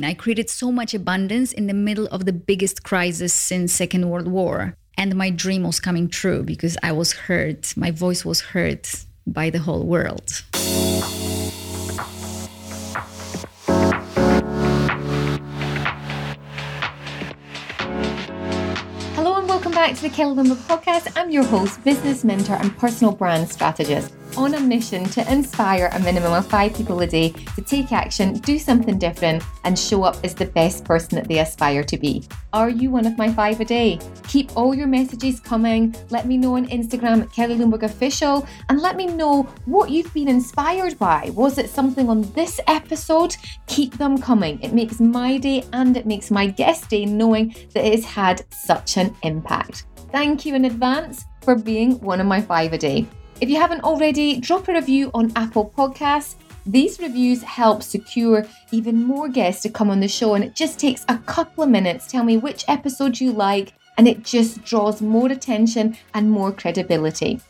I created so much abundance in the middle of the biggest crisis since Second World War. And my dream was coming true because I was heard. My voice was heard by the whole world. Hello and welcome back to the Kelly Wimber podcast. I'm your host, business mentor, and personal brand strategist on a mission to inspire a minimum of five people a day to take action, do something different, and show up as the best person that they aspire to be. Are you one of my five a day? Keep all your messages coming. Let me know on Instagram at Kelly Lundberg Official and let me know what you've been inspired by. Was it something on this episode? Keep them coming. It makes my day and it makes my guest day knowing that it has had such an impact. Thank you in advance for being one of my five a day. If you haven't already, drop a review on Apple Podcasts. These reviews help secure even more guests to come on the show, and it just takes a couple of minutes. Tell me which episode you like, and it just draws more attention and more credibility.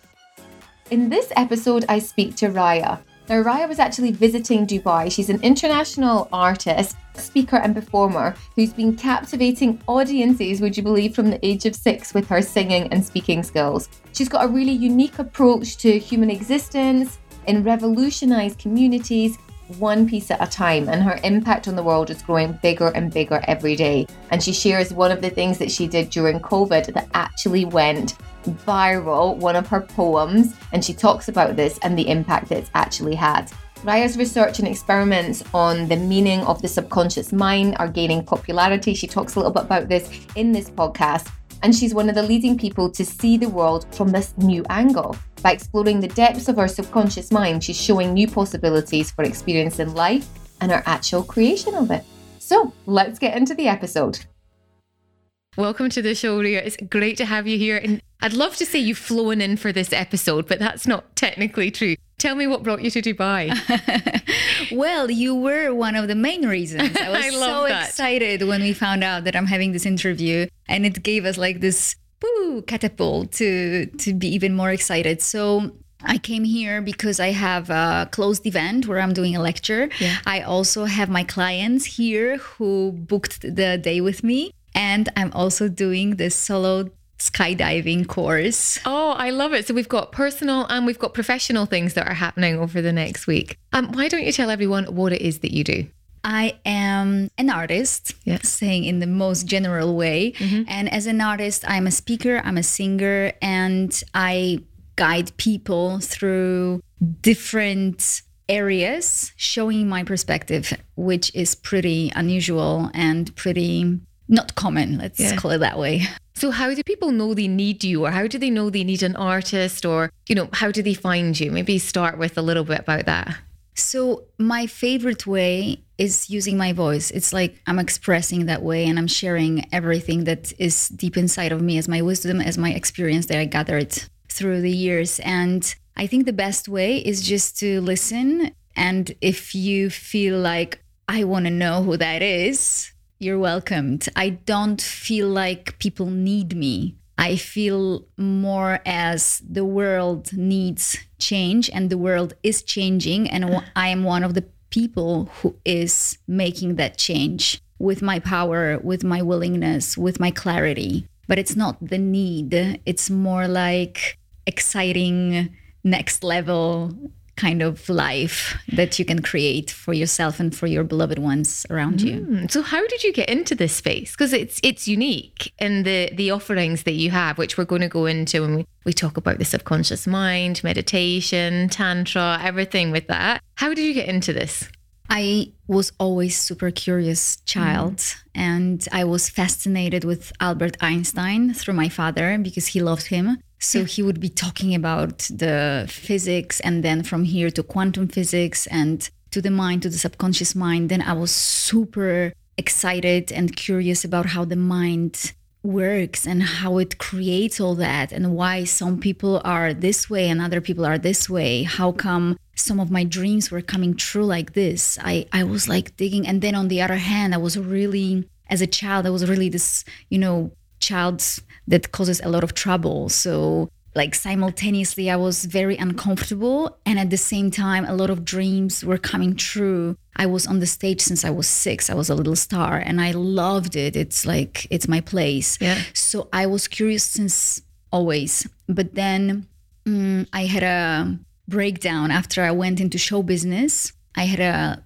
In this episode, I speak to Riya. Now, Riya was actually visiting Dubai. She's an international artist, speaker, and performer who's been captivating audiences, would you believe, from the age of six with her singing and speaking skills. She's got a really unique approach to human existence and revolutionized communities one piece at a time, and her impact on the world is growing bigger and bigger every day. And she shares one of the things that she did during COVID that actually went viral, one of her poems, and she talks about this and the impact that it's actually had. Riya's research and experiments on the meaning of the subconscious mind are gaining popularity. She talks a little bit about this in this podcast. And she's one of the leading people to see the world from this new angle. By exploring the depths of our subconscious mind, she's showing new possibilities for experiencing life and our actual creation of it. So let's get into the episode. Welcome to the show, Riya. It's great to have you here. And I'd love to say you've flown in for this episode, but that's not technically true. Tell me what brought you to Dubai. well, you were one of the main reasons. I was I so that. excited when we found out that I'm having this interview, and it gave us like this woo, catapult to to be even more excited. So I came here because I have a closed event where I'm doing a lecture. Yeah. I also have my clients here who booked the day with me. And I'm also doing this solo skydiving course. Oh, I love it. So we've got personal and we've got professional things that are happening over the next week. Um, why don't you tell everyone what it is that you do? I am an artist, yes. saying in the most general way. Mm-hmm. And as an artist, I'm a speaker, I'm a singer, and I guide people through different areas, showing my perspective, which is pretty unusual and pretty not common, let's yeah. call it that way. So how do people know they need you or how do they know they need an artist or you know how do they find you? Maybe start with a little bit about that. So my favorite way is using my voice. It's like I'm expressing that way and I'm sharing everything that is deep inside of me as my wisdom, as my experience that I gathered through the years. And I think the best way is just to listen. And if you feel like I want to know who that is, you're welcomed. I don't feel like people need me. I feel more as the world needs change and the world is changing. And I am one of the people who is making that change with my power, with my willingness, with my clarity. But it's not the need, it's more like exciting next level kind of life that you can create for yourself and for your beloved ones around you. Mm. So how did you get into this space? Because it's it's unique in the the offerings that you have, which we're going to go into when we, we talk about the subconscious mind, meditation, tantra, everything with that. How did you get into this? I was always super curious child mm. and I was fascinated with Albert Einstein through my father because he loved him. So he would be talking about the physics and then from here to quantum physics and to the mind, to the subconscious mind. Then I was super excited and curious about how the mind works and how it creates all that and why some people are this way and other people are this way. How come some of my dreams were coming true like this? I, I was like digging. And then on the other hand, I was really, as a child, I was really this, you know, child that causes a lot of trouble. So like simultaneously I was very uncomfortable and at the same time a lot of dreams were coming true. I was on the stage since I was 6. I was a little star and I loved it. It's like it's my place. Yeah. So I was curious since always. But then mm, I had a breakdown after I went into show business. I had a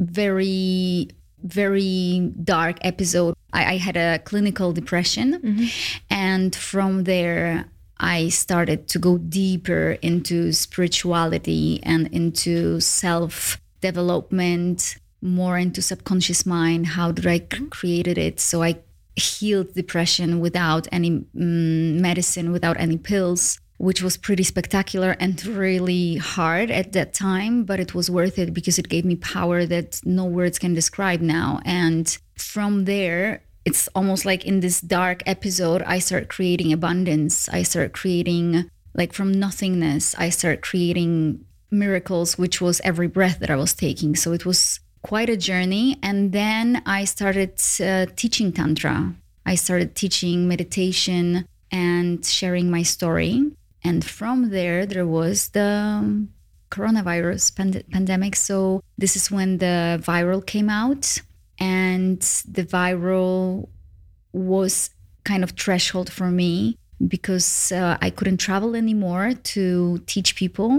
very very dark episode. I, I had a clinical depression, and from there, I started to go deeper into spirituality and into self development, more into subconscious mind. How did I c- created it? So I healed depression without any mm, medicine, without any pills which was pretty spectacular and really hard at that time, but it was worth it because it gave me power that no words can describe now. And from there, it's almost like in this dark episode, I start creating abundance. I start creating, like from nothingness, I start creating miracles, which was every breath that I was taking. So it was quite a journey. And then I started uh, teaching Tantra. I started teaching meditation and sharing my story. And from there, there was the um, coronavirus pand- pandemic. So this is when the viral came out, and the viral was kind of threshold for me because uh, I couldn't travel anymore to teach people,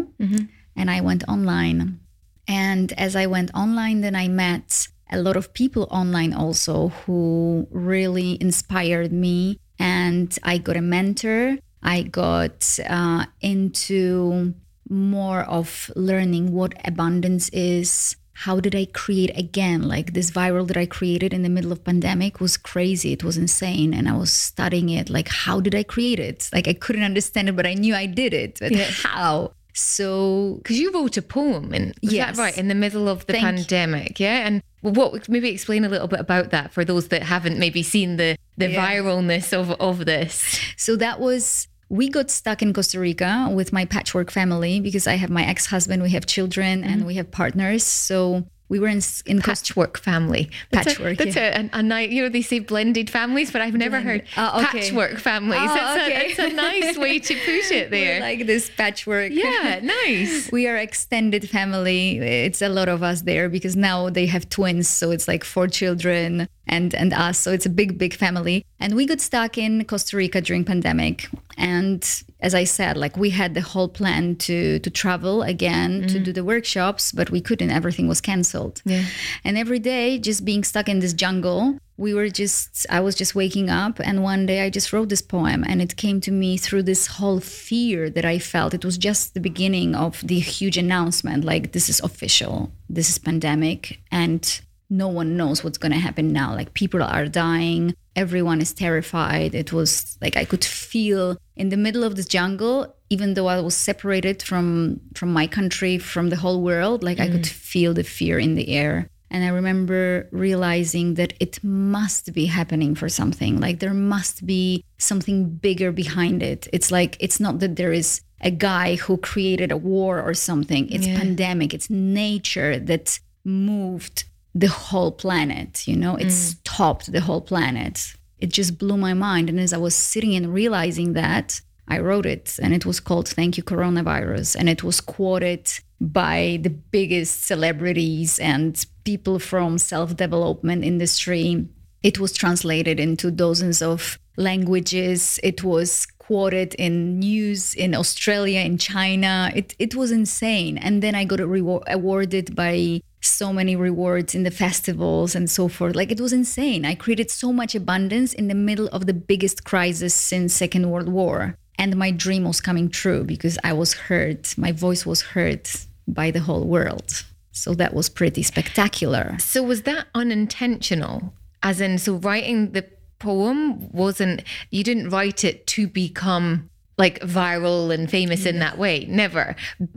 and I went online. And as I went online, then I met a lot of people online also who really inspired me. And I got a mentor. I got uh, into more of learning what abundance is. How did I create again? Like this viral that I created in the middle of pandemic was crazy. It was insane, and I was studying it. Like, how did I create it? Like, I couldn't understand it, but I knew I did it. But Yeah. how? So Because you wrote a poem, and Yes. that right in the middle of the Thank pandemic? Yeah, and what maybe explain a little bit about that for those that haven't maybe seen the the Yeah. viralness of of this. So that was we got stuck in Costa Rica with my patchwork family because I have my ex-husband, we have children, and mm-hmm. we have partners. So we were in in Costa Patchwork family. That's a- Patchwork, That's a, a, a nice. You know, they say blended families, but I've never heard Oh, okay. patchwork families. Ah, oh, it's, okay. a, it's a nice way to put it We're there. like this patchwork. yeah, nice. We are extended family. It's a lot of us there because now they have twins, so it's like four children and and us. So it's a big, big family. And we got stuck in Costa Rica during pandemic. And as I said, like we had the whole plan to to travel again to mm. do the workshops, but we couldn't. Everything was canceled. Yeah. And every day, just being stuck in this jungle, we were just, I was just waking up. And one day I just wrote this poem and it came to me through this whole fear that I felt. It was just the beginning of the huge announcement like, this is official, this is pandemic. And no one knows what's going to happen now. Like, people are dying, everyone is terrified. It was like I could feel in the middle of this jungle, even though I was separated from from my country, from the whole world, like I could mm. feel the fear in the air. And I remember realizing that it must be happening for something. Like there must be something bigger behind it. It's like it's not that there is a guy who created a war or something. It's Yeah. pandemic. It's nature that moved the whole planet, you know? It mm. stopped the whole planet. It just blew my mind. And as I was sitting and realizing that, I wrote it and it was called Thank You Coronavirus. And it was quoted by the biggest celebrities and people from self-development industry. It was translated into dozens of languages. It was quoted in news in Australia, in China. It it was insane. And then I got a reward, awarded by so many rewards in the festivals and so forth. Like it was insane. I created so much abundance in the middle of the biggest crisis since Second World War. And my dream was coming true because I was heard. My voice was heard by the whole world. So that was pretty spectacular. So was that unintentional? As in, so writing the poem wasn't, you didn't write it to become like viral and famous in that way. Never.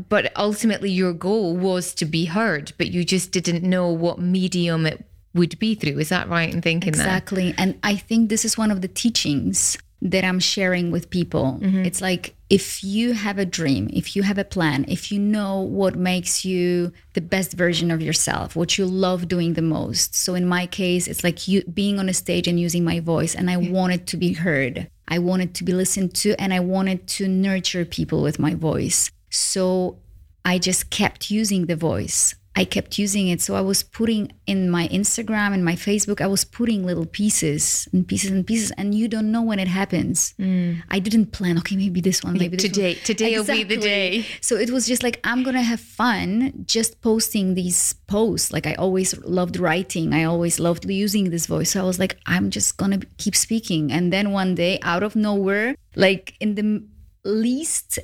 But ultimately, your goal was to be heard, but you just didn't know what medium it would be through. Is that right in thinking that? Exactly. And I think this is one of the teachings that I'm sharing with people. Mm-hmm. It's like if you have a dream, if you have a plan, if you know what makes you the best version of yourself, what you love doing the most. So in my case, it's like you being on a stage and using my voice and I wanted to be heard. I wanted to be listened to and I wanted to nurture people with my voice. So I just kept using the voice. I kept using it. So I was putting in my Instagram and my Facebook, I was putting little pieces and pieces and pieces, and you don't know when it happens. Mm. I didn't plan, okay, maybe this one, maybe this Today- one. today will be the day. So it was just like, I'm going to have fun just posting these posts. Like I always loved writing, I always loved using this voice. So I was like, I'm just going to keep speaking. And then one day, out of nowhere, like in the least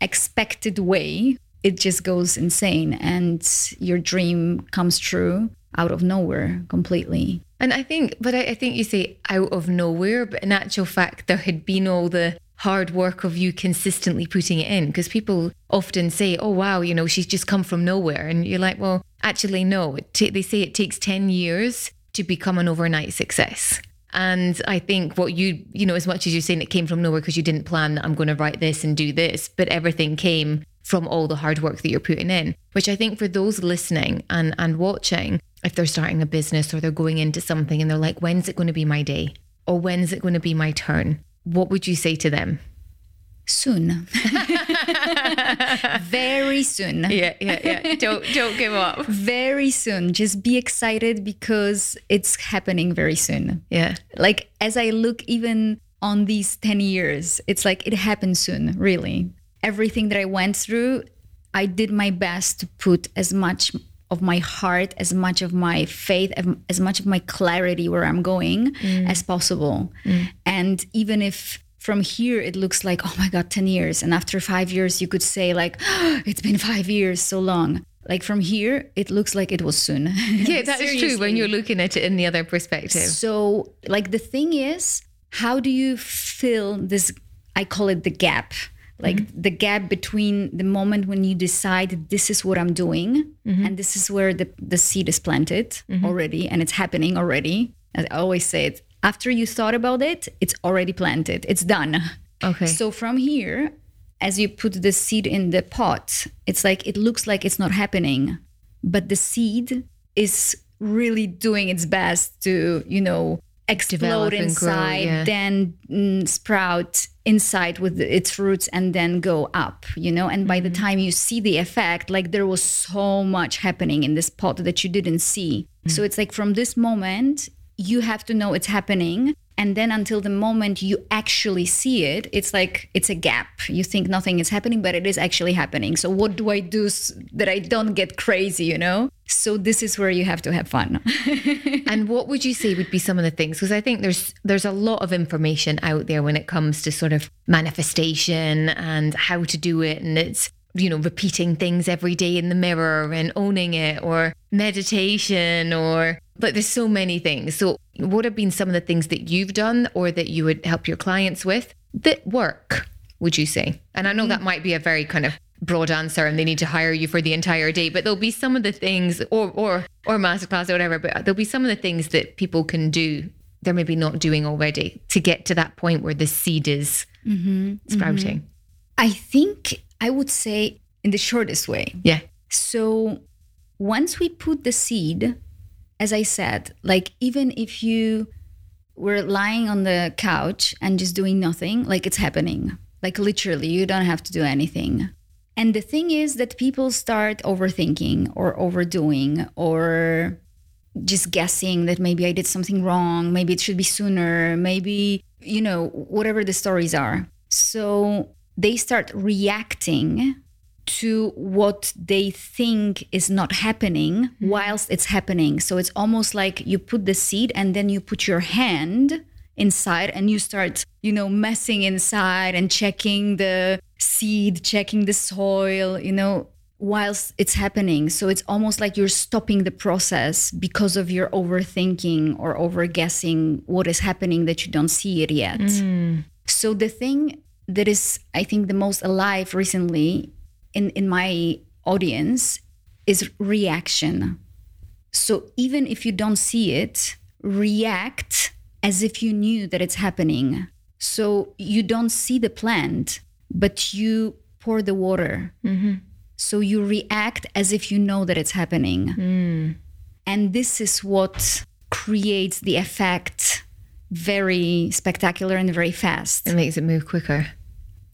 expected way, it just goes insane and your dream comes true out of nowhere completely. And I think, but I, I think you say out of nowhere, but in actual fact, there had been all the hard work of you consistently putting it in because people often say, oh, wow, you know, she's just come from nowhere. And you're like, well, actually, no. Ta- they say it takes 10 years to become an overnight success. And I think what you, you know, as much as you're saying it came from nowhere because you didn't plan I'm going to write this and do this, but everything came from all the hard work that you're putting in, which I think for those listening and, and watching, if they're starting a business or they're going into something and they're like, when's it going to be my day? Or when's it going to be my turn? What would you say to them? Soon. Very soon. Yeah, yeah, yeah. don't don't give up. Very soon. Just be excited because it's happening very soon. Yeah. Like as I look even on these 10 years, it's like it happens soon, really. Everything that I went through, I did my best to put as much of my heart, as much of my faith, as much of my clarity where I'm going mm. as possible. Mm. And even if from here it looks like, oh my God, 10 years. And after five years, you could say, like, it's been five years, so long. Like from here, it looks like it was soon. Yeah, that is true when you're looking at it in the other perspective. So, like, the thing is, how do you fill this? I call it the gap. Like mm-hmm. the gap between the moment when you decide this is what I'm doing mm-hmm. and this is where the, the seed is planted mm-hmm. already and it's happening already. As I always say it, after you thought about it, it's already planted, it's done. Okay. So from here, as you put the seed in the pot, it's like it looks like it's not happening, but the seed is really doing its best to, you know, Develop explode and grow, inside, yeah. then mm, sprout inside with its roots and then go up, you know? And by the Mm-hmm. time you see the effect, like there was so much happening in this pot that you didn't see. Mm. So it's like from this moment, you have to know it's happening. And then until the moment you actually see it, it's like it's a gap. You think nothing is happening, but it is actually happening. So what do I do s- that I don't get crazy, you know? So this is where you have to have fun. and what would you say would be some of the things because i think there's there's a lot of information out there when it comes to sort of manifestation and how to do it and it's you know repeating things every day in the mirror and owning it or meditation or but there's so many things. So what have been some of the things that you've done or that you would help your clients with that work would you say? And i know that mm-hmm. might be a very kind of broad answer and they need to hire you for the entire day but there'll be some of the things or or or masterclass or whatever but there'll be some of the things that people can do they're maybe not doing already to get to that point where the seed is mm-hmm. Mm-hmm. sprouting. I think I would say in the shortest way. yeah So once we put the seed, as I said, like even if you were lying on the couch and just doing nothing, like it's happening. Like literally, you don't have to do anything. And the thing is that people start overthinking or overdoing or just guessing that maybe I did something wrong, maybe it should be sooner, maybe, you know, whatever the stories are. So they start reacting to what they think is not happening mm-hmm. whilst it's happening. So it's almost like you put the seed and then you put your hand inside and you start, you know, messing inside and checking the seed, checking the soil, you know, whilst it's happening. So it's almost like you're stopping the process because of your overthinking or overguessing what is happening that you don't see it yet. Mm. So the thing that is, I think, the most alive recently in, in my audience is reaction. So even if you don't see it, react as if you knew that it's happening. So you don't see the plant, but you pour the water. Mm-hmm. So you react as if you know that it's happening. Mm. And this is what creates the effect very spectacular and very fast. It makes it move quicker.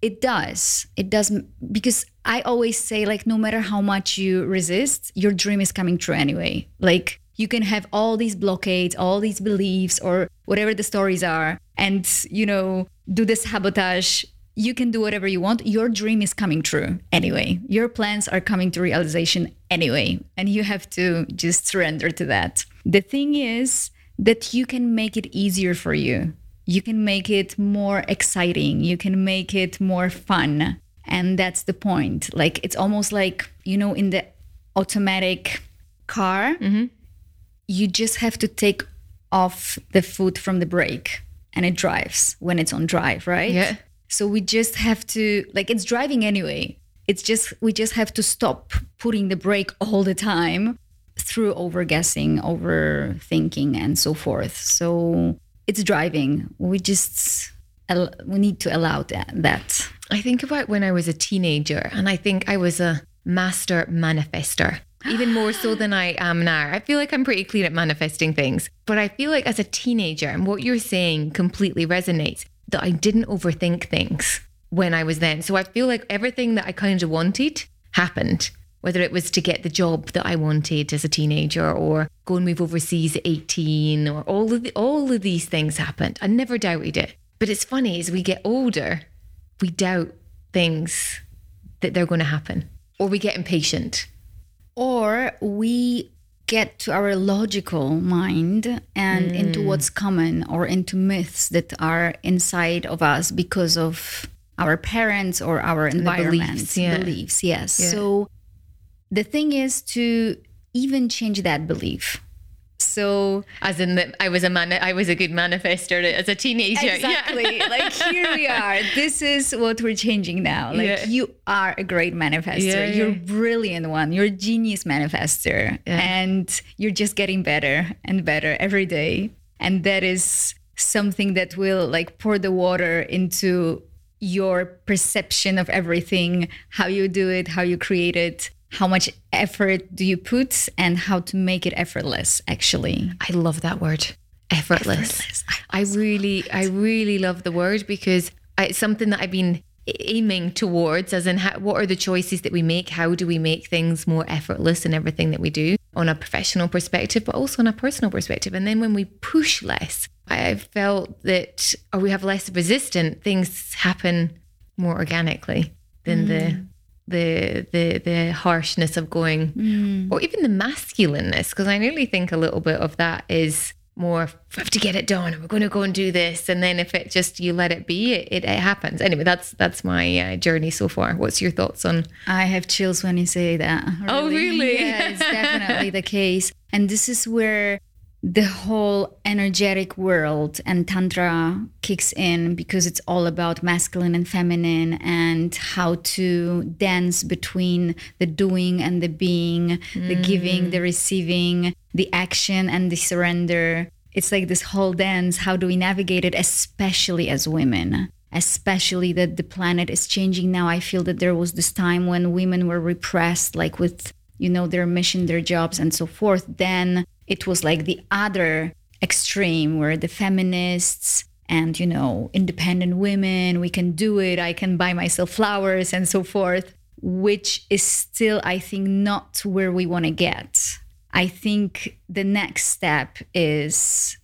It does. It does because I always say like no matter how much you resist, your dream is coming true anyway. Like you can have all these blockades, all these beliefs or whatever the stories are and you know, do the sabotage. You can do whatever you want. Your dream is coming true anyway. Your plans are coming to realization anyway, and you have to just surrender to that. The thing is that you can make it easier for you. You can make it more exciting. You can make it more fun. And that's the point. Like it's almost like you know in the automatic car mm-hmm. you just have to take off the foot from the brake and it drives when it's on drive right? Yeah. so we just have to like it's driving anyway. It's just we just have to stop putting the brake all the time through overguessing overthinking and so forth so it's driving we just we need to allow that that I think about when I was a teenager, and I think I was a master manifester, even more so than I am now. I feel like I'm pretty clear at manifesting things, but I feel like as a teenager, and what you're saying completely resonates that I didn't overthink things when I was then. So I feel like everything that I kind of wanted happened. Whether it was to get the job that I wanted as a teenager, or go and move overseas at 18, or all of the, all of these things happened. I never doubted it. But it's funny as we get older, we doubt things that they're going to happen or we get impatient or we get to our logical mind and mm. into what's common or into myths that are inside of us because of our parents or our environment beliefs, yeah. beliefs yes so the thing is to even change that belief so as in that i was a man i was a good manifester as a teenager Exactly. like here we are. This is what we're changing now. Like Yeah. you are a great manifester. Yeah, You're a brilliant one. You're a genius manifester. And you're just getting better and better every day. And that is something that will like pour the water into your perception of everything, how you do it, how you create it, how much effort do you put and how to make it effortless actually. i love that word effortless, Effortless. i really i really love the word because I- it's something that i've been aiming towards as in how, what are the choices that we make? How do we make things more effortless in everything that we do on a professional perspective but also on a personal perspective? And then when we push less I've felt that or we have less resistant things happen more organically than the mm. The the the harshness of going or even the masculineness because i really think a little bit of that is more we have to get it done and we're going to go and do this and then if it just you let it be it, it, it happens anyway that's that's my uh, journey so far what's your thoughts on I have chills when you say that. Oh, really? Yeah, it's definitely the case. And this is where the whole energetic world and Tantra kicks in because it's all about masculine and feminine and how to dance between the doing and the being, the mm. giving, the receiving, the action and the surrender. It's like this whole dance. How do we navigate it, especially as women? especially that the planet is changing now. I feel that there was this time when women were repressed, like with, you know, their mission, their jobs, and so forth. Then it was like the other extreme where the feminists and, you know, independent women, we can do it, I can buy myself flowers, and so forth, which is still, I think, not where we want to get. I think the next step is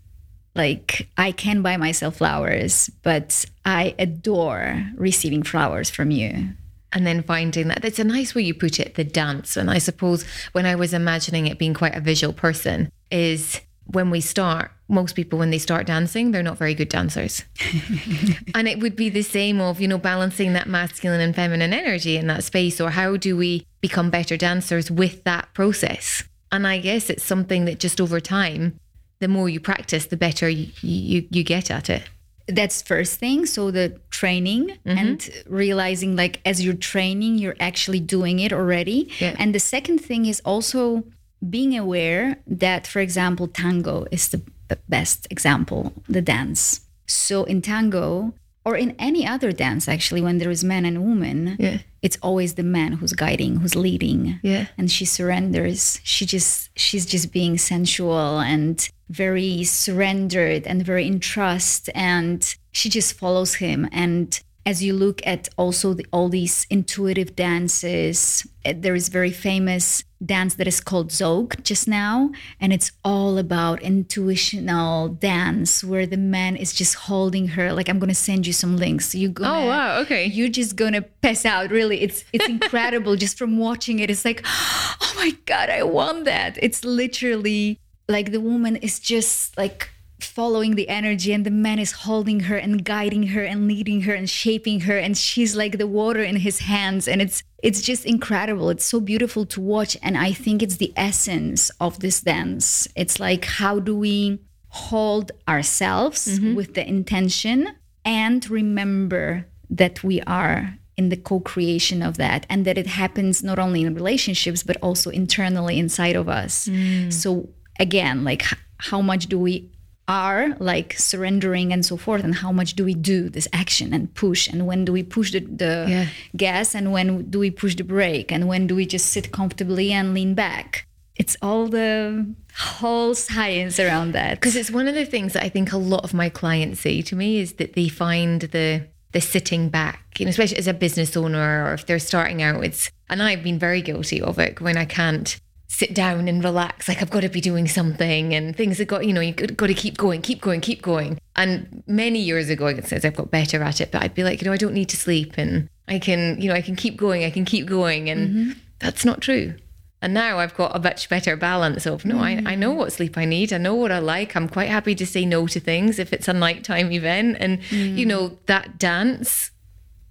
like I can buy myself flowers, but I adore receiving flowers from you. And then finding that that's a nice way you put it the dance. And i suppose when i was imagining it being quite a visual person is when we start most people when they start dancing they're not very good dancers. And it would be the same of you know balancing that masculine and feminine energy in that space or how do we become better dancers with that process? And i guess it's something that just over time the more you practice the better you you, you get at it That's first thing. So the training mm-hmm. and realizing like as you're training, you're actually doing it already. Yeah. And the second thing is also being aware that, for example, tango is the the best example, the dance. So in tango, or in any other dance actually when there is man and woman Yeah. it's always the man who's guiding who's leading Yeah. and she surrenders she just she's just being sensual and very surrendered and very in trust and she just follows him and as you look at also the, all these intuitive dances eh, there is very famous dance that is called zouk just now and it's all about intuitional dance where the man is just holding her like i'm gonna send you some links you gonna Oh, wow. Okay. you're just gonna pass out really it's it's incredible just from watching it it's like oh my god i want that it's literally like the woman is just like following the energy and the man is holding her and guiding her and leading her and shaping her and she's like the water in his hands and it's it's just incredible. It's so beautiful to watch and i think it's the essence of this dance. It's like how do we hold ourselves mm-hmm. with the intention and remember that we are in the co-creation of that and that it happens not only in relationships but also internally inside of us. Mm. So again like how much do we are like surrendering and so forth and how much do we do this action and push and when do we push the, the Yeah. gas and when do we push the brake and when do we just sit comfortably and lean back it's all the whole science around that Because it's one of the things that I think a lot of my clients say to me is that they find the the sitting back, you know, especially as a business owner or if they're starting out, it's and I've been very guilty of it when I can't sit down and relax. Like I've got to be doing something and things have got, you know, you've got to keep going, keep going, keep going. And many years ago, it says I've got better at it, but I'd be like, you know, I don't need to sleep and I can, you know, I can keep going, I can keep going. And mm-hmm. that's not true. And now I've got a much better balance of no, I, I mm. know what sleep I need. I know what I like. I'm quite happy to say no to things if it's a nighttime event. And, you mm. know, that dance,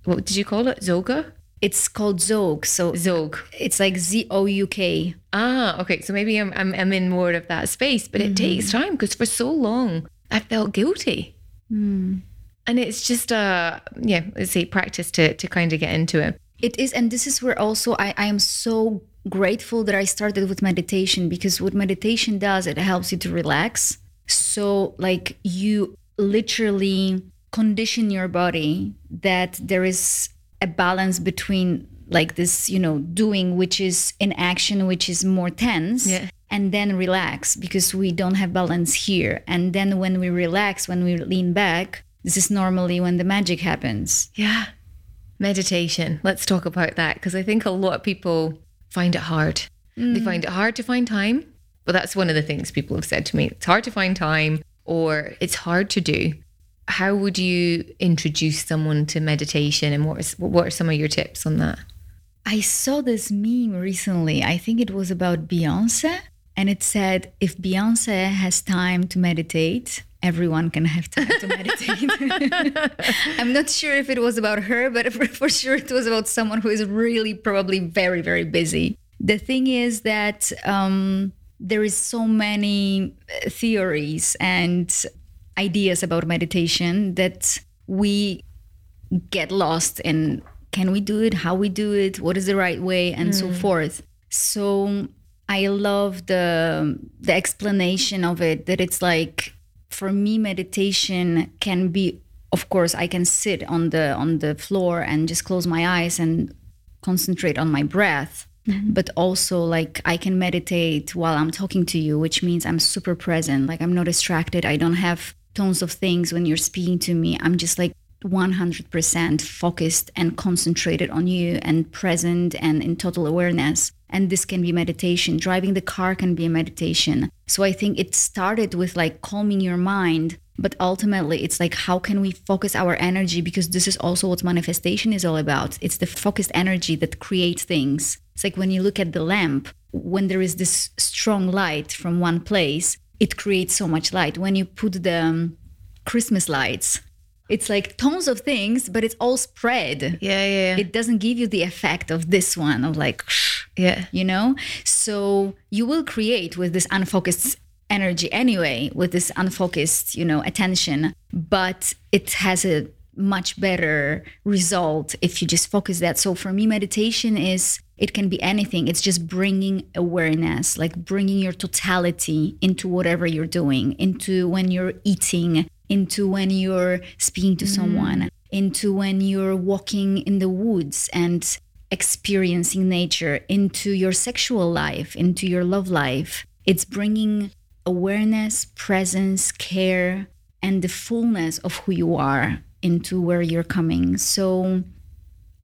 what did you call it? Zoga? It's called zouk so Zouk. it's like z-o-u-k Ah, okay. So maybe I'm, I'm, I'm in more of that space, but it takes time because for so long I felt guilty. And it's just, uh, yeah, let's say practice to, to kind of get into it. It is, and this is where also I, I am so grateful that I started with meditation because what meditation does, it helps you to relax. So, like, you literally condition your body that there is a balance between like this, you know, doing, which is in action, which is more tense. Yeah. And then relax because we don't have balance here. And then when we relax, when we lean back, this is normally when the magic happens. Yeah. Meditation. Let's talk about that because I think a lot of people find it hard. They mm. find it hard to find time. But that's one of the things people have said to me. It's hard to find time or it's hard to do. How would you introduce someone to meditation and what, is, what are some of your tips on that? I saw this meme recently. I think it was about Beyonce. And it said, if Beyonce has time to meditate, everyone can have time to meditate. I'm not sure if it was about her, but for, sure it was about someone who is really probably very, very busy. The thing is that um, there is so many uh, theories and ideas about meditation that we get lost in can we do it? How we do it? What is the right way? And so hmm. forth. So i love the the explanation of it that it's like for me meditation can be of course i can sit on the on the floor and just close my eyes and concentrate on my breath. Mm-hmm. But also like i can meditate while i'm talking to you which means i'm super present. Like i'm not distracted. I don't have tons of things when you're speaking to me i'm just like 100% focused and concentrated on you and present and in total awareness. And this can be meditation. Driving the car can be a meditation. So I think it started with like calming your mind, but ultimately it's like, how can we focus our energy? Because this is also what manifestation is all about. It's the focused energy that creates things. It's like when you look at the lamp, when there is this strong light from one place, it creates so much light. When you put the um, Christmas lights, it's like tons of things, but it's all spread. Yeah, yeah, It doesn't give you the effect of this one of like, yeah. you know? So you will create with this unfocused energy anyway, with this unfocused, you know, attention, but it has a much better result if you just focus that. So for me, meditation is it can be anything. It's just bringing awareness, like bringing your totality into whatever you're doing, into when you're eating, into when you're speaking to mm. someone, into when you're walking in the woods and experiencing nature, into your sexual life, into your love life. It's bringing awareness, presence, care, and the fullness of who you are into where you're coming. So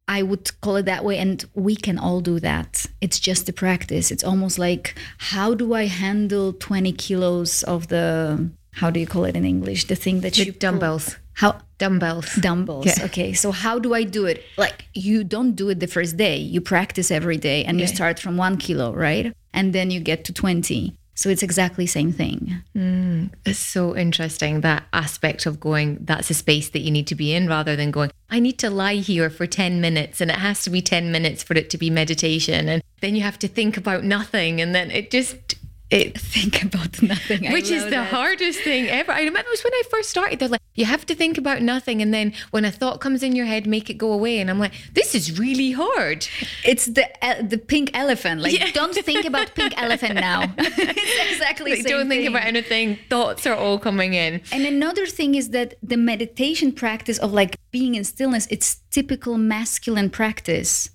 I would call it that way. And we can all do that. It's just a practice. It's almost like how do I handle 20 kilos of the, how do you call it in English? The thing that The you. dumbbells. How? Dumbbells. Dumbbells. Yeah. Okay. So how do I do it? Like you don't do it the first day. You practice every day and you start from one kilo, right? And then you get to 20. So it's exactly same thing. Mm, it's so interesting that aspect of going, that's a space that you need to be in rather than going, I need to lie here for 10 minutes and it has to be 10 minutes for it to be meditation. And then you have to think about nothing. And then it just, it, Think about nothing. Which is the that. hardest thing ever. I remember it was when I first started, they're like, you have to think about nothing. And then when a thought comes in your head, make it go away. And I'm like, this is really hard. It's the uh, the pink elephant. Like, Yeah. don't think about pink elephant now. it's exactly Like, same don't think about anything. Thoughts are all coming in. And another thing is that the meditation practice of like being in stillness, it's typical masculine practice.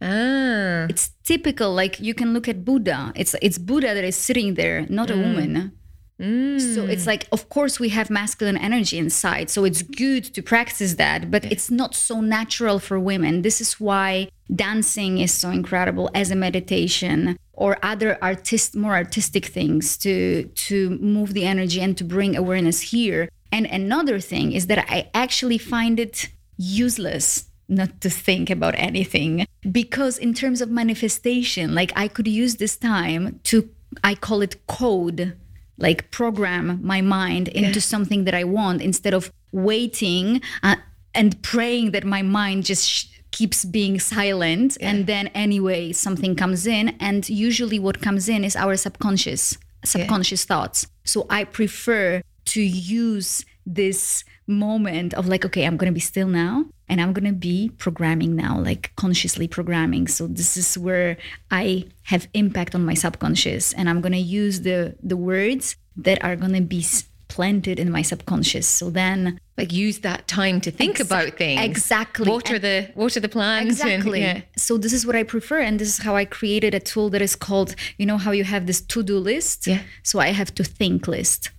Ah. It's typical. Like you can look at Buddha. It's it's Buddha that is sitting there, not a woman. So it's like, of course, we have masculine energy inside. So it's good to practice that, but it's not so natural for women. This is why dancing is so incredible as a meditation or other artist more artistic things to to move the energy and to bring awareness here. And another thing is that I actually find it useless not to think about anything. Because in terms of manifestation like i could use this time to i call it code like program my mind into something that i want instead of waiting uh, and praying that my mind just sh- keeps being silent. And then anyway something comes in and usually what comes in is our subconscious subconscious thoughts. So i prefer to use this moment of like okay i'm gonna be still now and i'm gonna be programming now like consciously programming so this is where i have impact on my subconscious and i'm gonna use the the words that are gonna be planted in my subconscious so then like use that time to think Exa- about things. exactly. Water the water the plants. and- Exactly. yeah. So this is what I prefer, and this is how I created a tool that is called, you know, how you have this to-do list. Yeah. So I have to think list,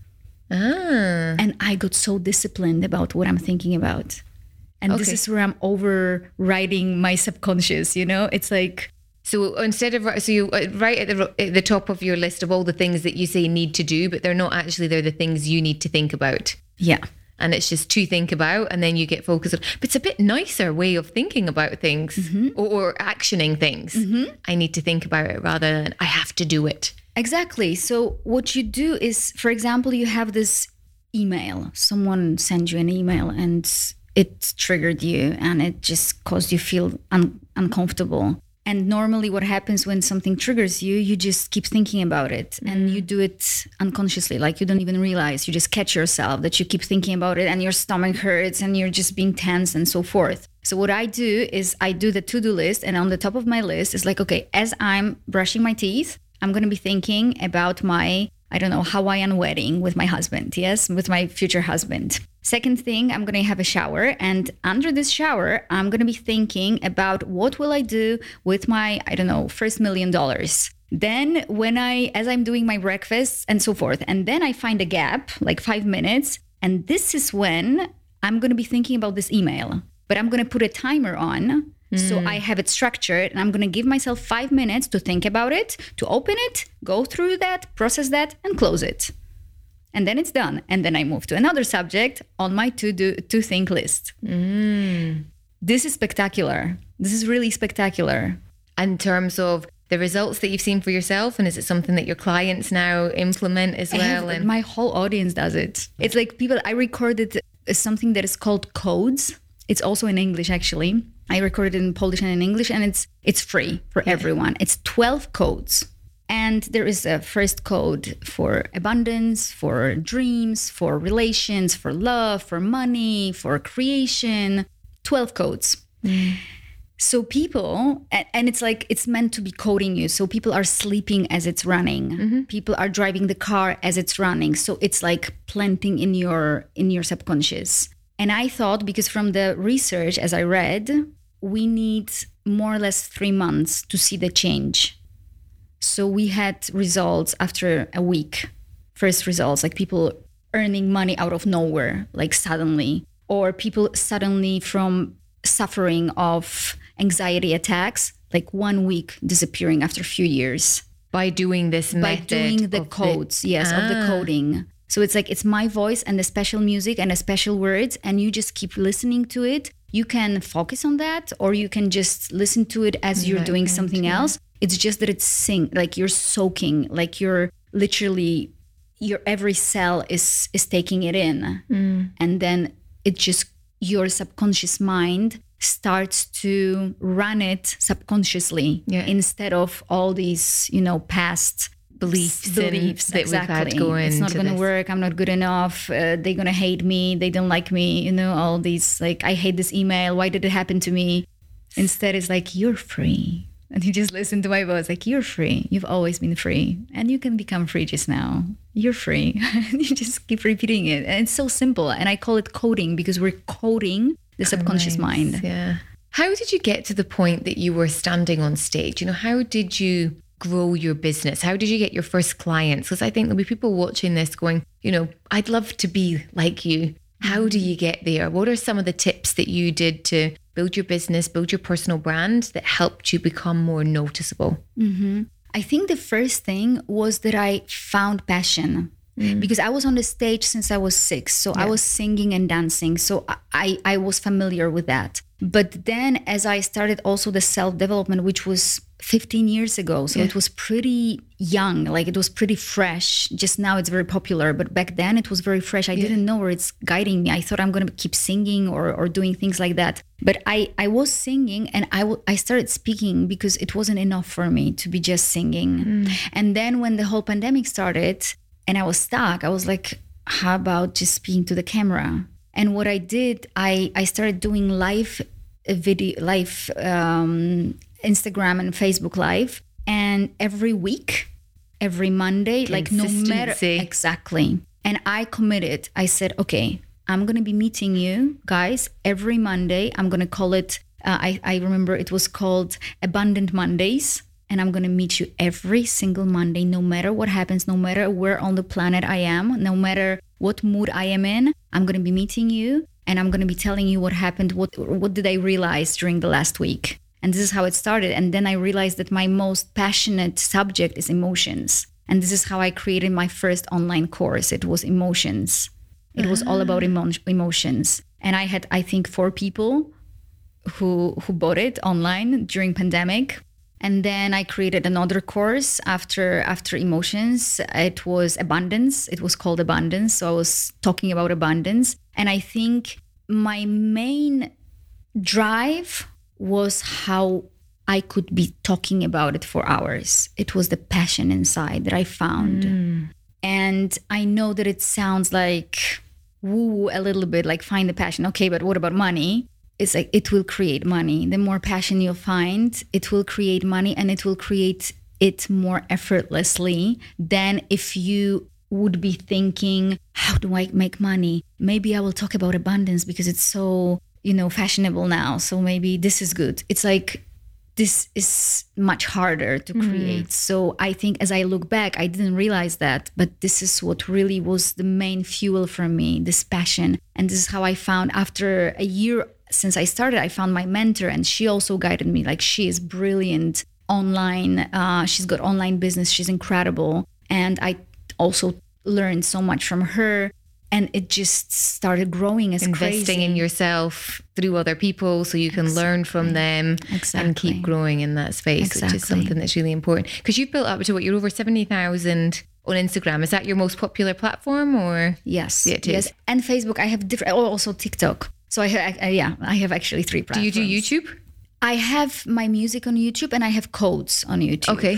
Ah. and I got so disciplined about what I'm thinking about, and this is where I'm overriding my subconscious. You know, it's like So instead of so you uh, right at the at the top of your list of all the things that you say need to do, but they're not actually they're the things you need to think about. yeah, And it's just to think about, and then you get focused on. But it's a bit nicer way of thinking about things Mm-hmm. or, or actioning things. I need to think about it rather than I have to do it. Exactly. So what you do is, for example, you have this email. Someone sends you an email and it triggered you and it just caused you feel un- uncomfortable. And normally what happens when something triggers you, you just keep thinking about it and mm-hmm. you do it unconsciously. Like you don't even realize. You just catch yourself that you keep thinking about it and your stomach hurts and you're just being tense and so forth. So what I do is I do the to-do list and on the top of my list is like, okay, as I'm brushing my teeth, I'm going to be thinking about my, I don't know, Hawaiian wedding with my husband. Yes, with my future husband. Second thing, I'm going to have a shower. And under this shower, I'm going to be thinking about what will I do with my, I don't know, first million dollars. Then when I, as I'm doing my breakfast and so forth, and then I find a gap, like five minutes. And this is when I'm going to be thinking about this email, but I'm going to put a timer on so I mm. have it structured and I'm going to give myself five minutes to think about it, to open it, go through that, process that, and close it. And then it's done. And then I move to another subject on my to do, to think list. Mm. This is spectacular. This is really spectacular. In terms of the results that you've seen for yourself, and is it something that your clients now implement as well? And my whole audience does it. It's like people, I recorded something that is called Codes. It's also in English, actually. I recorded it in Polish and in English, and it's it's free for everyone. It's 12 codes. And there is a first code for abundance, for dreams, for relations, for love, for money, for creation. 12 codes. Mm. So people, and it's like it's meant to be coding you. So people are sleeping as it's running. Mm-hmm. People are driving the car as it's running. So it's like planting in your in your subconscious. And I thought, because from the research, as I read, we need more or less three months to see the change. So we had results after a week, first results, like people earning money out of nowhere, like suddenly, or people suddenly from suffering of anxiety attacks, like one week disappearing after a few years by doing this by method doing the codes yes of the Ah. coding so it's like it's my voice and the special music and the special words and you just keep listening to it you can focus on that or you can just listen to it as you're Right, doing right, something else it's just that it's sing like you're soaking like you're literally your every cell is is taking it in Mm. and then it just your subconscious mind starts to run it subconsciously Yeah. instead of all these you know past beliefs, beliefs that exactly we've had going. it's not going to work. I'm not good enough. Uh, they're going to hate me. They don't like me. You know all these like i hate this email. Why did it happen to me? Instead it's like you're free. And you just listen to my voice like you're free. You've always been free. And you can become free just now. You're free. And you just keep repeating it. And it's so simple. And i call it coding because we're coding the subconscious mind. Yeah. How did you get to the point that you were standing on stage? You know, how did you grow your business? How did you get your first clients? Because I think there'll be people watching this going, you know, I'd love to be like you. How do you get there? What are some of the tips that you did to build your business, build your personal brand that helped you become more noticeable? Mm-hmm. I think the first thing was that I found passion mm. because I was on the stage since I was six. So I was singing and dancing. So I- I, I was familiar with that. But then as I started also the self development, which was 15 years ago, so it was pretty young, like it was pretty fresh. Just now it's very popular, but back then it was very fresh. I didn't know where it's guiding me. I thought I'm going to keep singing or, or doing things like that. But I, I was singing and I, w- I started speaking because it wasn't enough for me to be just singing. Mm. And then when the whole pandemic started and I was stuck, I was like, how about just speaking to the camera? And what I did, I, I started doing live video, live um, Instagram and Facebook live. And every week, every Monday, like no matter exactly. And I committed. I said, okay, I'm gonna be meeting you guys every Monday. I'm gonna call it. Uh, I I remember it was called Abundant Mondays. And I'm gonna meet you every single Monday, no matter what happens, no matter where on the planet I am, no matter what mood I am in. I'm gonna be meeting you, and I'm gonna be telling you what happened. What what did I realize during the last week? And this is how it started. And then I realized that my most passionate subject is emotions. And this is how I created my first online course. It was emotions. It was all about ah. emo- emotions. And I had, I think, four people who who bought it online during pandemic. And then I created another course after after emotions. It was abundance. It was called abundance. So I was talking about abundance. And I think my main drive was how I could be talking about it for hours. It was the passion inside that I found. Hmm. And I know that it sounds like woo a little bit, like find the passion. Okay, but what about money? It's like it will create money. The more passion you'll find, it will create money and it will create it more effortlessly than if you would be thinking, how do I make money? Maybe I will talk about abundance because it's so, you know, fashionable now. So maybe this is good. It's like this is much harder to mm-hmm. create. So I think as I look back, I didn't realize that, but this is what really was the main fuel for me, this passion. And this is how I found after a year since I started, I found my mentor and she also guided me. Like she is brilliant online. Uh, she's got online business. She's incredible. And I also learned so much from her. And it just started growing as Investing crazy. in yourself through other people so you can learn from them and keep growing in that space, which is something that's really important. Because you've built up to what you're over 70,000 on Instagram. Is that your most popular platform or? Yes. Yeah, it yes. And Facebook, I have different. Also TikTok. So I have, I, yeah, I have actually three platforms. Do you do YouTube? I have my music on YouTube and I have codes on YouTube. Okay.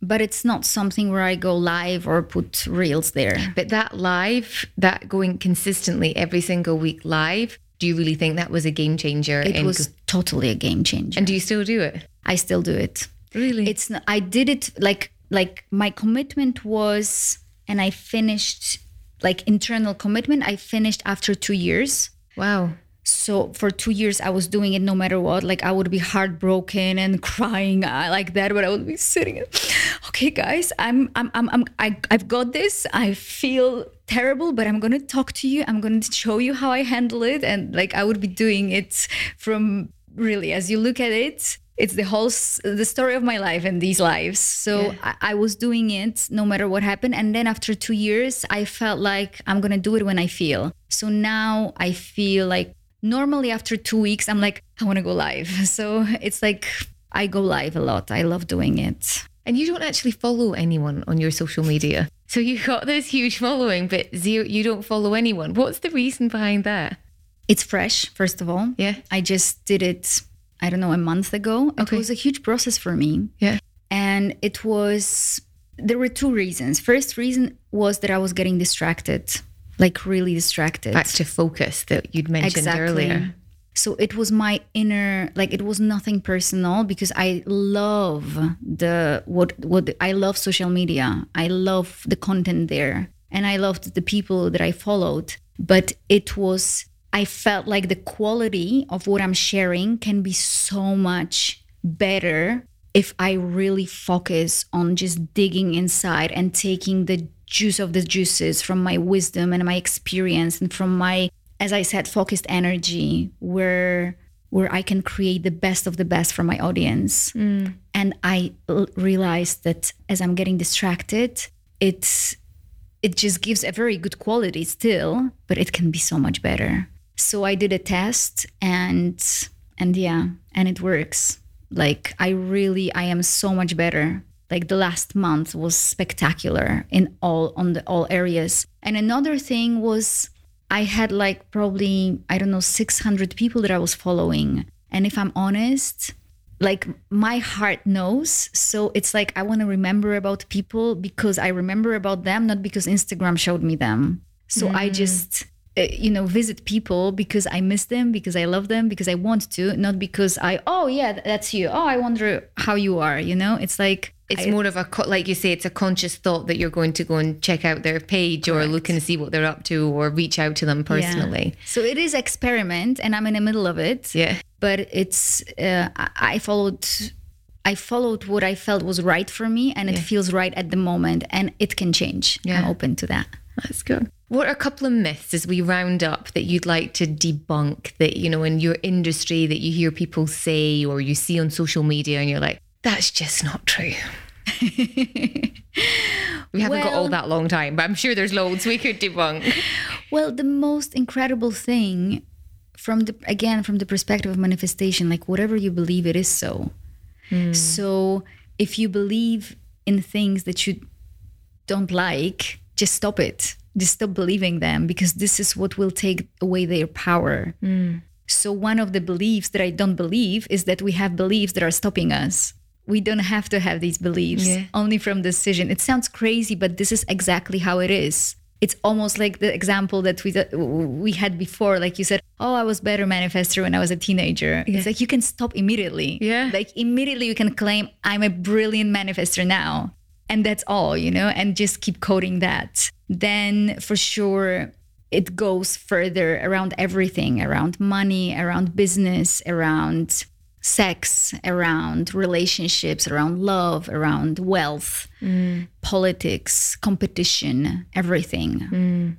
But it's not something where I go live or put reels there. But that live, that going consistently every single week live, do you really think that was a game changer? It was totally a game changer. And do you still do it? I still do it. Really? It's not, I did it like like my commitment was and I finished like internal commitment I finished after 2 years Wow. So for two years, I was doing it no matter what. Like I would be heartbroken and crying uh, like that, but I would be sitting. Okay, guys, I'm, I'm, I'm, I'm I, I've got this. I feel terrible, but I'm gonna talk to you. I'm gonna show you how I handle it, and like I would be doing it from really as you look at it. It's the whole the story of my life and these lives. So Yeah. I, I was doing it no matter what happened, and then after two years, I felt like I'm gonna do it when I feel. So now I feel like normally after two weeks i'm like i want to go live so it's like i go live a lot i love doing it And you don't actually follow anyone on your social media. So you've got this huge following, but zero, you don't follow anyone. What's the reason behind that? it's fresh first of all Yeah. i just did it i don't know a month ago Okay. it was a huge process for me Yeah. and it was there were two reasons first reason was that i was getting distracted like really distracted Back to focus that you'd mentioned earlier. So it was my inner like it was nothing personal because I love the what what I love social media. I love the content there and I loved the people that I followed, but it was I felt like the quality of what I'm sharing can be so much better if I really focus on just digging inside and taking the juice of the juices from my wisdom and my experience and from my as I said, focused energy where where I can create the best of the best for my audience. Mm. And I l- realized that as I'm getting distracted, it's it just gives a very good quality still, but it can be so much better. So I did a test and and yeah, and it works. Like I really I am so much better. Like the last month was spectacular in all on the all areas. And another thing was I had like probably, I don't know, 600 people that I was following. And if I'm honest, like my heart knows. So it's like I want to remember about people because I remember about them, not because Instagram showed me them. So I mm. just, you know, visit people because I miss them, because I love them, because I want to, not because I, oh, yeah, that's you. Oh, I wonder how you are. You know, it's like, It's I- more of a, like you say, it's a conscious thought that you're going to go and check out their page or look and see what they're up to or reach out to them Yeah. personally. So it is experiment, and I'm in the middle of it. Yeah. but it's uh, I followed I followed what I felt was right for me and it feels right at the moment and it can change. Yeah. I'm Yeah. open to that. That's good. What are a couple of myths as we round up that you'd like to debunk that, you know, in your industry that you hear people say or you see on social media and you're like, that's just not true? we haven't got all that long time, but I'm sure there's loads we could debunk. Well, the most incredible thing from the again from the perspective of manifestation, like whatever you believe it is so. Hmm. So if you believe in things that you don't like, just stop it. Just stop believing them because this is what will take away their power. Hmm. So, one of the beliefs that I don't believe is that we have beliefs that are stopping us. We don't have to have these beliefs Yeah. only from decision. It sounds crazy, but this is exactly how it is. It's almost like the example that we we had before. Like you said, "Oh, I was better manifester when I was a teenager." It's like you can stop immediately. Yeah. like immediately you can claim, "I'm a brilliant manifester now," and that's all, you know, and just keep coding that. Then for sure it goes further around everything around money, around business, around sex, around relationships, around love, around wealth, mm. politics, competition, everything. Mm.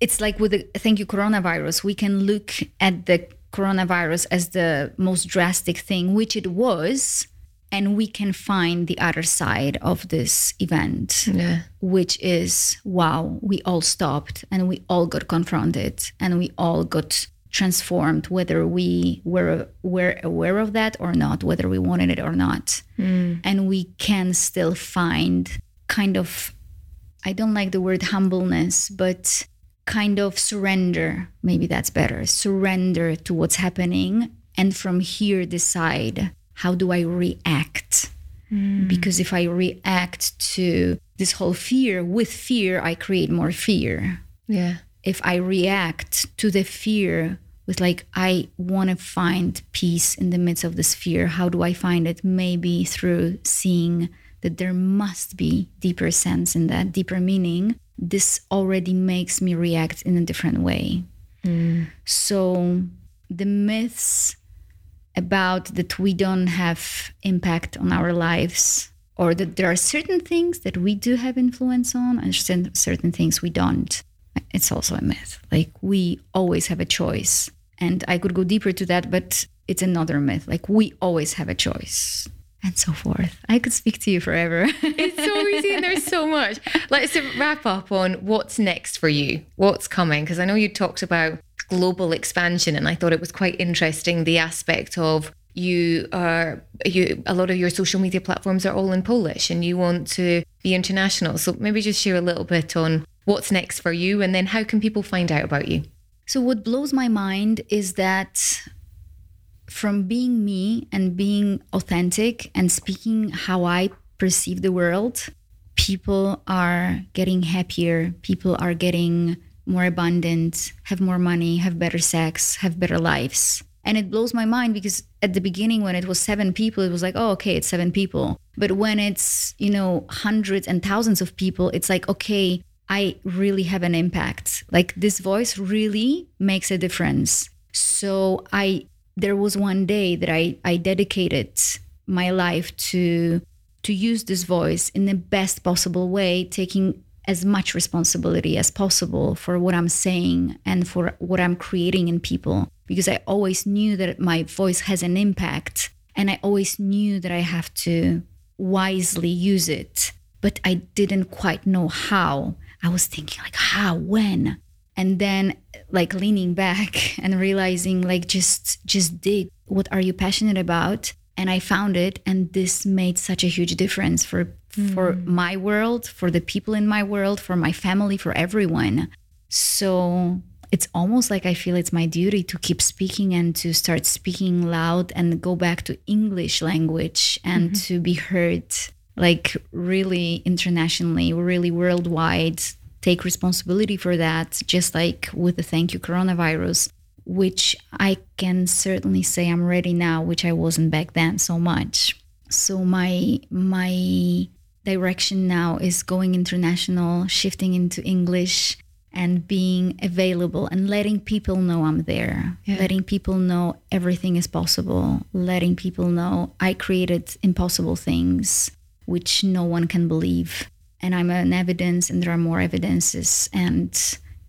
It's like with the thank you coronavirus, we can look at the coronavirus as the most drastic thing, which it was, and we can find the other side of this event Yeah. which is wow, we all stopped and we all got confronted and we all got transformed, whether we were were aware of that or not, whether we wanted it or not. Mm. And we can still find kind of I don't like the word humbleness, but kind of surrender. Maybe that's better. Surrender to what's happening and from here decide how do I react? Because if I react to this whole fear with fear, I create more fear. Yeah. If I react to the fear with, like, I want to find peace in the midst of this fear, how do I find it? Maybe through seeing that there must be deeper sense in that, deeper meaning. This already makes me react in a different way. Mm. So the myths about that we don't have impact on our lives or that there are certain things that we do have influence on and certain things we don't. It's also a myth. Like we always have a choice. And i could go deeper to that but it's another myth. Like we always have a choice. And so forth. I could speak to you forever. It's so easy and there's so much. Let's wrap up on what's next for you? What's coming? Because i know you talked about global expansion and i thought it was quite interesting the aspect of you are you a lot of your social media platforms are all in Polish and you want to be international. So maybe just share a little bit on what's next for you and then how can people find out about you? So what blows my mind is that from being me and being authentic and speaking how I perceive the world, people are getting happier, people are getting more abundant, have more money, have better sex, have better lives. And it blows my mind because at the beginning, when it was seven people, it was like, oh, okay, it's seven people. But when it's, you know, hundreds and thousands of people, it's like, okay, I really have an impact. Like this voice really makes a difference. So I, there was one day that I, I dedicated my life to to use this voice in the best possible way taking as much responsibility as possible for what I'm saying and for what I'm creating in people. Because I always knew that my voice has an impact and I always knew that I have to wisely use it. But I didn't quite know how. I was thinking like how when? And then like leaning back and realizing like just just dig what are you passionate about? And I found it and this made such a huge difference for mm. for my world, for the people in my world, for my family, for everyone. So it's almost like I feel it's my duty to keep speaking and to start speaking loud and go back to English language and mm-hmm. to be heard like really internationally, really worldwide. Take responsibility for that, just like with the thank you coronavirus, which I can certainly say I'm ready now, which I wasn't back then so much. So my my direction now is going international, shifting into English, and being available and letting people know I'm there, yeah. letting people know everything is possible, letting people know I created impossible things which no one can believe. And I'm an evidence, and there are more evidences, and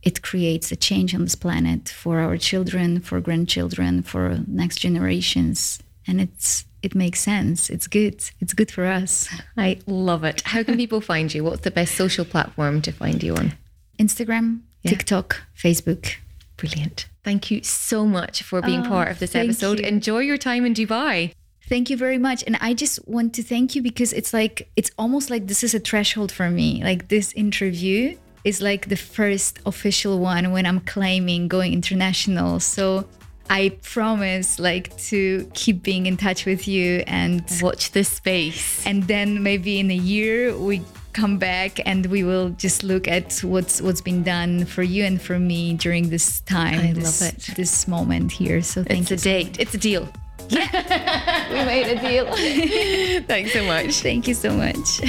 it creates a change on this planet for our children, for grandchildren, for next generations. And it's it makes sense. It's good. It's good for us. I love it. How can people find you? What's the best social platform to find you on? Instagram, yeah. TikTok, Facebook. Brilliant. Thank you so much for being oh, part of this episode. You. Enjoy your time in Dubai. Thank you very much. And I just want to thank you because it's like, it's almost like this is a threshold for me. Like this interview is like the first official one when I'm claiming going international. So I promise like to keep being in touch with you and watch this space. And then maybe in a year we come back and we will just look at what's what's been done for you and for me during this time. I this, love it. This moment here. So thank it's you. It's a date. it's a deal. Yeah. we made a deal. Thanks so much. Thank you so much.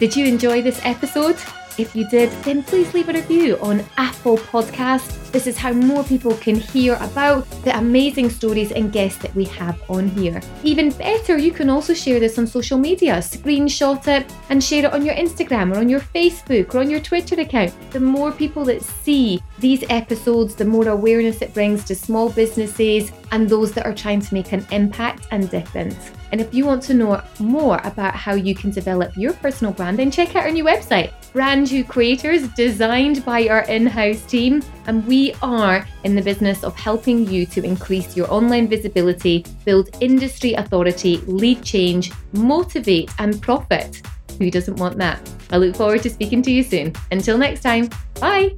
Did you enjoy this episode? If you did, then please leave a review on Apple Podcasts. This is how more people can hear about the amazing stories and guests that we have on here. Even better, you can also share this on social media, screenshot it and share it on your Instagram or on your Facebook or on your Twitter account. The more people that see these episodes, the more awareness it brings to small businesses and those that are trying to make an impact and difference. And if you want to know more about how you can develop your personal brand, then check out our new website, Brand New Creators, designed by our in house team. And we are in the business of helping you to increase your online visibility, build industry authority, lead change, motivate, and profit. Who doesn't want that? I look forward to speaking to you soon. Until next time, bye.